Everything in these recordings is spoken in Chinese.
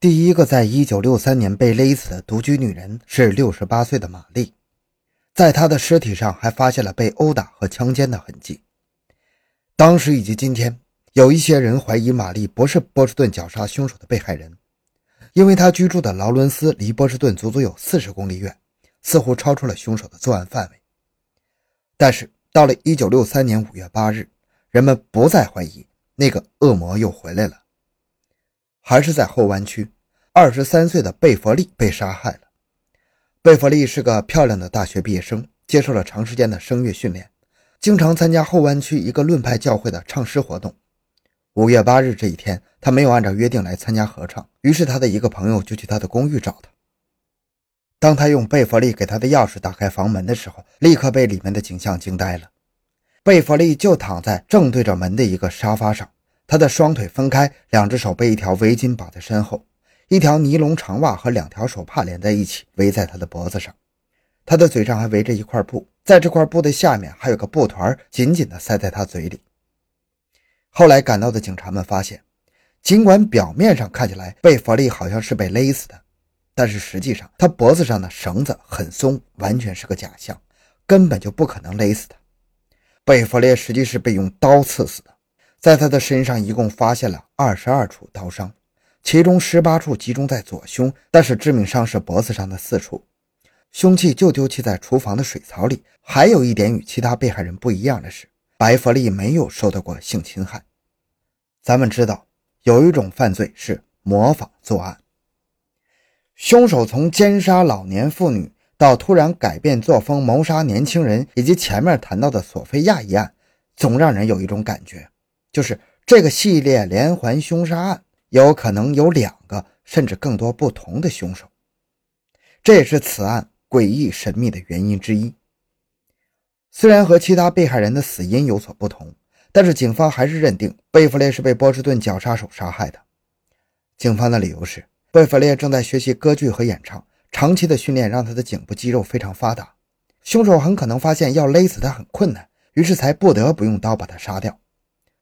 第一个在1963年被勒死的独居女人是68岁的玛丽，在她的尸体上还发现了被殴打和强奸的痕迹。当时以及今天，有一些人怀疑玛丽不是波士顿绞杀凶手的被害人，因为她居住的劳伦斯离波士顿足足有40公里远，似乎超出了凶手的作案范围。但是到了1963年5月8日，人们不再怀疑那个恶魔又回来了。还是在后湾区，二十三岁的贝弗利被杀害了。贝弗利是个漂亮的大学毕业生，接受了长时间的声乐训练，经常参加后湾区一个论派教会的唱诗活动。五月八日这一天，他没有按照约定来参加合唱，于是他的一个朋友就去他的公寓找他。当他用贝弗利给他的钥匙打开房门的时候，立刻被里面的景象惊呆了。贝弗利就躺在正对着门的一个沙发上。他的双腿分开，两只手被一条围巾绑在身后，一条尼龙长袜和两条手帕连在一起围在他的脖子上。他的嘴上还围着一块布，在这块布的下面还有个布团，紧紧地塞在他嘴里。后来赶到的警察们发现，尽管表面上看起来贝弗利好像是被勒死的，但是实际上他脖子上的绳子很松，完全是个假象，根本就不可能勒死他。贝弗利实际是被用刀刺死的。在他的身上一共发现了二十二处刀伤，其中十八处集中在左胸，但是致命伤是脖子上的四处。凶器就丢弃在厨房的水槽里。还有一点与其他被害人不一样的是，白弗利没有受到过性侵害。咱们知道，有一种犯罪是模仿作案。凶手从奸杀老年妇女到突然改变作风谋杀年轻人，以及前面谈到的索菲亚一案，总让人有一种感觉。就是这个系列连环凶杀案有可能有两个甚至更多不同的凶手，这也是此案诡异神秘的原因之一。虽然和其他被害人的死因有所不同，但是警方还是认定贝弗列是被波士顿绞杀手杀害的。警方的理由是，贝弗列正在学习歌剧和演唱，长期的训练让他的颈部肌肉非常发达。凶手很可能发现要勒死他很困难，于是才不得不用刀把他杀掉。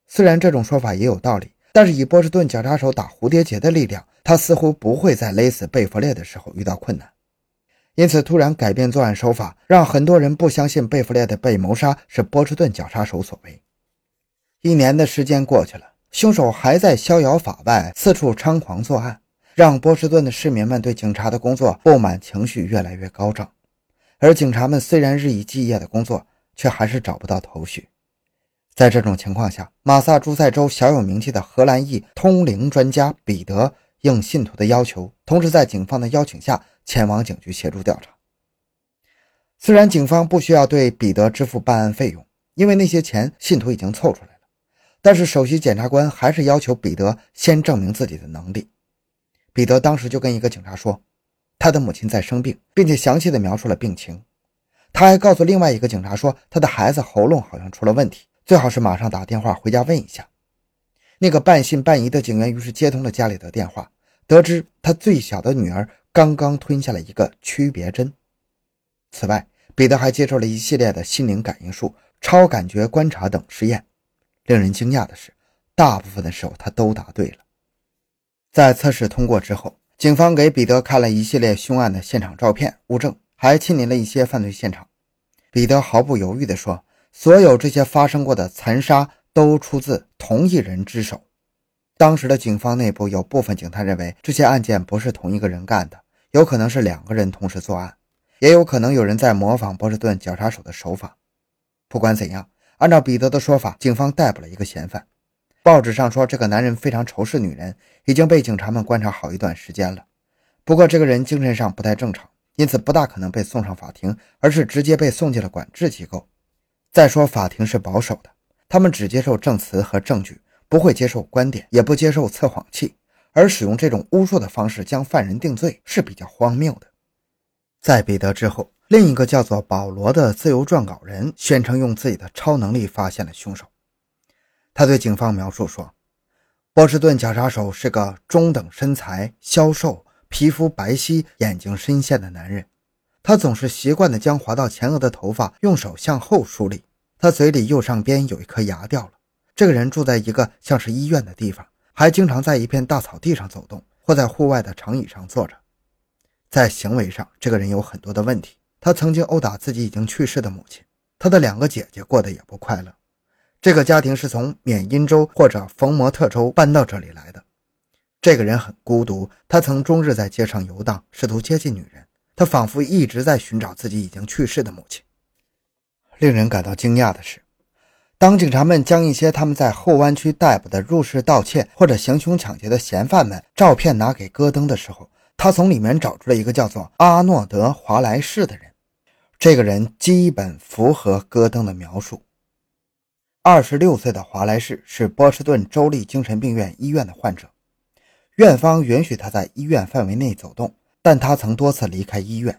虽然这种说法也有道理，但是以波士顿绞杀手打蝴蝶结的力量，他似乎不会在勒死贝弗列的时候遇到困难。因此，突然改变作案手法，让很多人不相信贝弗列的被谋杀是波士顿绞杀手所为。一年的时间过去了，凶手还在逍遥法外，四处猖狂作案，让波士顿的市民们对警察的工作不满情绪越来越高涨。而警察们虽然日以继夜的工作，却还是找不到头绪。在这种情况下，马萨诸塞州小有名气的荷兰裔通灵专家彼得应信徒的要求，同时在警方的邀请下前往警局协助调查。虽然警方不需要对彼得支付办案费用，因为那些钱信徒已经凑出来了，但是首席检察官还是要求彼得先证明自己的能力。彼得当时就跟一个警察说，他的母亲在生病，并且详细的描述了病情。他还告诉另外一个警察说，他的孩子喉咙好像出了问题。最好是马上打电话回家问一下。那个半信半疑的警员于是接通了家里的电话，得知他最小的女儿刚刚吞下了一个区别针。此外，彼得还接受了一系列的心灵感应术、超感觉观察等实验。令人惊讶的是，大部分的时候他都答对了。在测试通过之后，警方给彼得看了一系列凶案的现场照片、物证，还亲临了一些犯罪现场。彼得毫不犹豫地说。所有这些发生过的残杀都出自同一人之手。当时的警方内部有部分警探认为，这些案件不是同一个人干的，有可能是两个人同时作案，也有可能有人在模仿波士顿绞杀手的手法。不管怎样，按照彼得的说法，警方逮捕了一个嫌犯。报纸上说，这个男人非常仇视女人，已经被警察们观察好一段时间了。不过，这个人精神上不太正常，因此不大可能被送上法庭，而是直接被送进了管制机构。再说，法庭是保守的，他们只接受证词和证据，不会接受观点，也不接受测谎器。而使用这种巫术的方式将犯人定罪是比较荒谬的。在彼得之后，另一个叫做保罗的自由撰稿人宣称用自己的超能力发现了凶手。他对警方描述说：“波士顿绞杀手是个中等身材、消瘦、皮肤白皙、眼睛深陷的男人。”他总是习惯地将滑到前额的头发用手向后梳理。他嘴里右上边有一颗牙掉了。这个人住在一个像是医院的地方，还经常在一片大草地上走动，或在户外的长椅上坐着。在行为上，这个人有很多的问题。他曾经殴打自己已经去世的母亲，他的两个姐姐过得也不快乐。这个家庭是从缅因州或者冯摩特州搬到这里来的。这个人很孤独，他曾终日在街上游荡，试图接近女人。他仿佛一直在寻找自己已经去世的母亲。令人感到惊讶的是，当警察们将一些他们在后湾区逮捕的入室盗窃或者行凶抢劫的嫌犯们照片拿给戈登的时候，他从里面找出了一个叫做阿诺德·华莱士的人。这个人基本符合戈登的描述。二十六岁的华莱士是波士顿州立精神病院医院的患者，院方允许他在医院范围内走动，但他曾多次离开医院，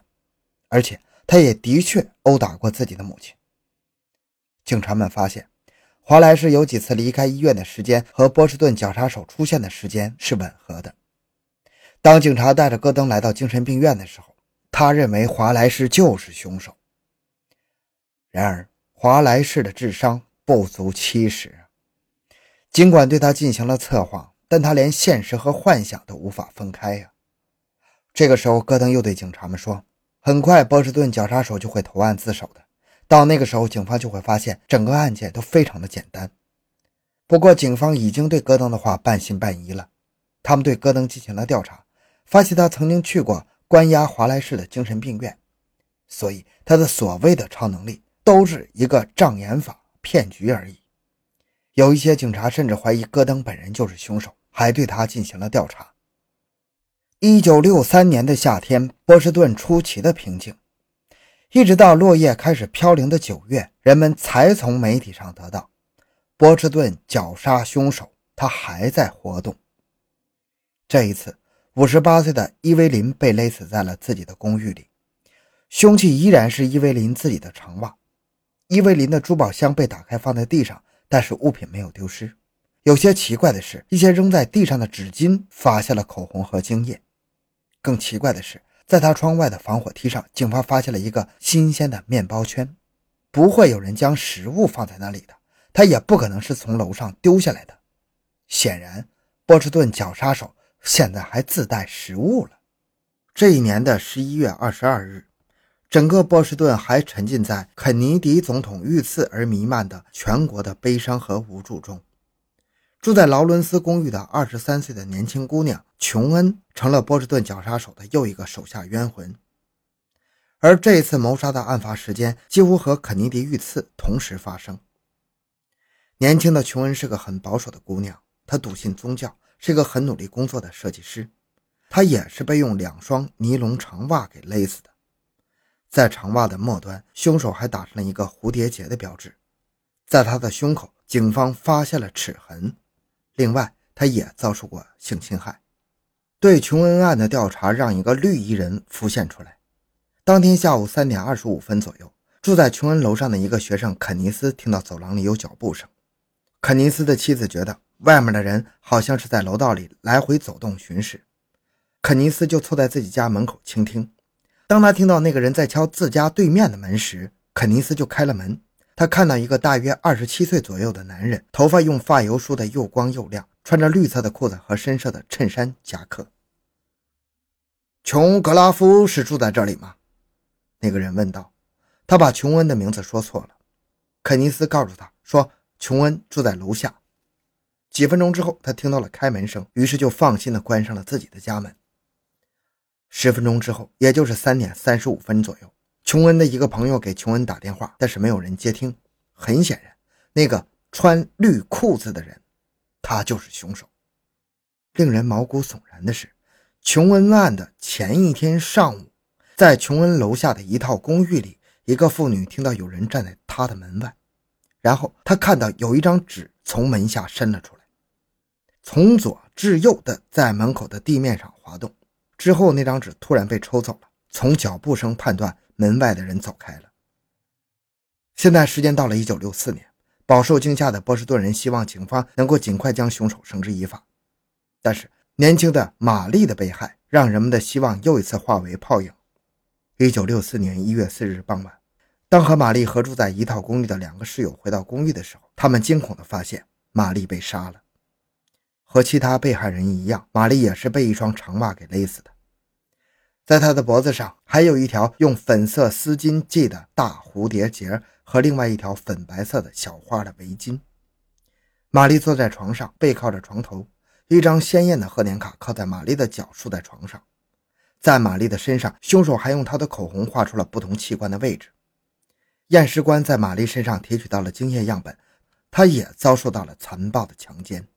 而且他也的确殴打过自己的母亲。警察们发现，华莱士有几次离开医院的时间和波士顿绞杀手出现的时间是吻合的。当警察带着戈登来到精神病院的时候，他认为华莱士就是凶手。然而，华莱士的智商不足七十，尽管对他进行了测谎，但他连现实和幻想都无法分开呀。这个时候，戈登又对警察们说：“很快，波士顿绞杀手就会投案自首的。到那个时候，警方就会发现整个案件都非常的简单。”不过，警方已经对戈登的话半信半疑了。他们对戈登进行了调查。发现他曾经去过关押华莱士的精神病院，所以他的所谓的超能力都是一个障眼法骗局而已。有一些警察甚至怀疑戈登本人就是凶手，还对他进行了调查。一九六三年的夏天，波士顿出奇的平静，一直到落叶开始飘零的九月，人们才从媒体上得到波士顿绞杀凶手他还在活动。这一次。五十八岁的伊维林被勒死在了自己的公寓里，凶器依然是伊维林自己的长袜。伊维林的珠宝箱被打开放在地上，但是物品没有丢失。有些奇怪的是，一些扔在地上的纸巾发现了口红和精液。更奇怪的是，在他窗外的防火梯上，警方发现了一个新鲜的面包圈。不会有人将食物放在那里的，他也不可能是从楼上丢下来的。显然，波士顿绞杀手。现在还自带食物了。这一年的十一月二十二日，整个波士顿还沉浸在肯尼迪总统遇刺而弥漫的全国的悲伤和无助中。住在劳伦斯公寓的二十三岁的年轻姑娘琼恩，成了波士顿绞杀手的又一个手下冤魂。而这一次谋杀的案发时间几乎和肯尼迪遇刺同时发生。年轻的琼恩是个很保守的姑娘，她笃信宗教。是个很努力工作的设计师，他也是被用两双尼龙长袜给勒死的。在长袜的末端，凶手还打上了一个蝴蝶结的标志。在他的胸口，警方发现了齿痕。另外，他也遭受过性侵害。对琼恩案的调查让一个绿衣人浮现出来。当天下午三点二十五分左右，住在琼恩楼上的一个学生肯尼斯听到走廊里有脚步声。肯尼斯的妻子觉得。外面的人好像是在楼道里来回走动巡视，肯尼斯就凑在自己家门口倾听。当他听到那个人在敲自家对面的门时，肯尼斯就开了门。他看到一个大约二十七岁左右的男人，头发用发油梳得又光又亮，穿着绿色的裤子和深色的衬衫夹克。琼格拉夫是住在这里吗？那个人问道。他把琼恩的名字说错了。肯尼斯告诉他说，琼恩住在楼下。几分钟之后，他听到了开门声，于是就放心的关上了自己的家门。十分钟之后，也就是三点三十五分左右，琼恩的一个朋友给琼恩打电话，但是没有人接听。很显然，那个穿绿裤子的人，他就是凶手。令人毛骨悚然的是，琼恩案的前一天上午，在琼恩楼下的一套公寓里，一个妇女听到有人站在她的门外，然后她看到有一张纸从门下伸了出来。从左至右的在门口的地面上滑动，之后那张纸突然被抽走了。从脚步声判断，门外的人走开了。现在时间到了一九六四年，饱受惊吓的波士顿人希望警方能够尽快将凶手绳之以法。但是，年轻的玛丽的被害让人们的希望又一次化为泡影。一九六四年一月四日傍晚，当和玛丽合住在一套公寓的两个室友回到公寓的时候，他们惊恐地发现玛丽被杀了。和其他被害人一样，玛丽也是被一双长袜给勒死的。在她的脖子上还有一条用粉色丝巾系的大蝴蝶结和另外一条粉白色的小花的围巾。玛丽坐在床上，背靠着床头，一张鲜艳的贺年卡靠在玛丽的脚竖在床上。在玛丽的身上，凶手还用他的口红画出了不同器官的位置。验尸官在玛丽身上提取到了精液样本，她也遭受到了残暴的强奸。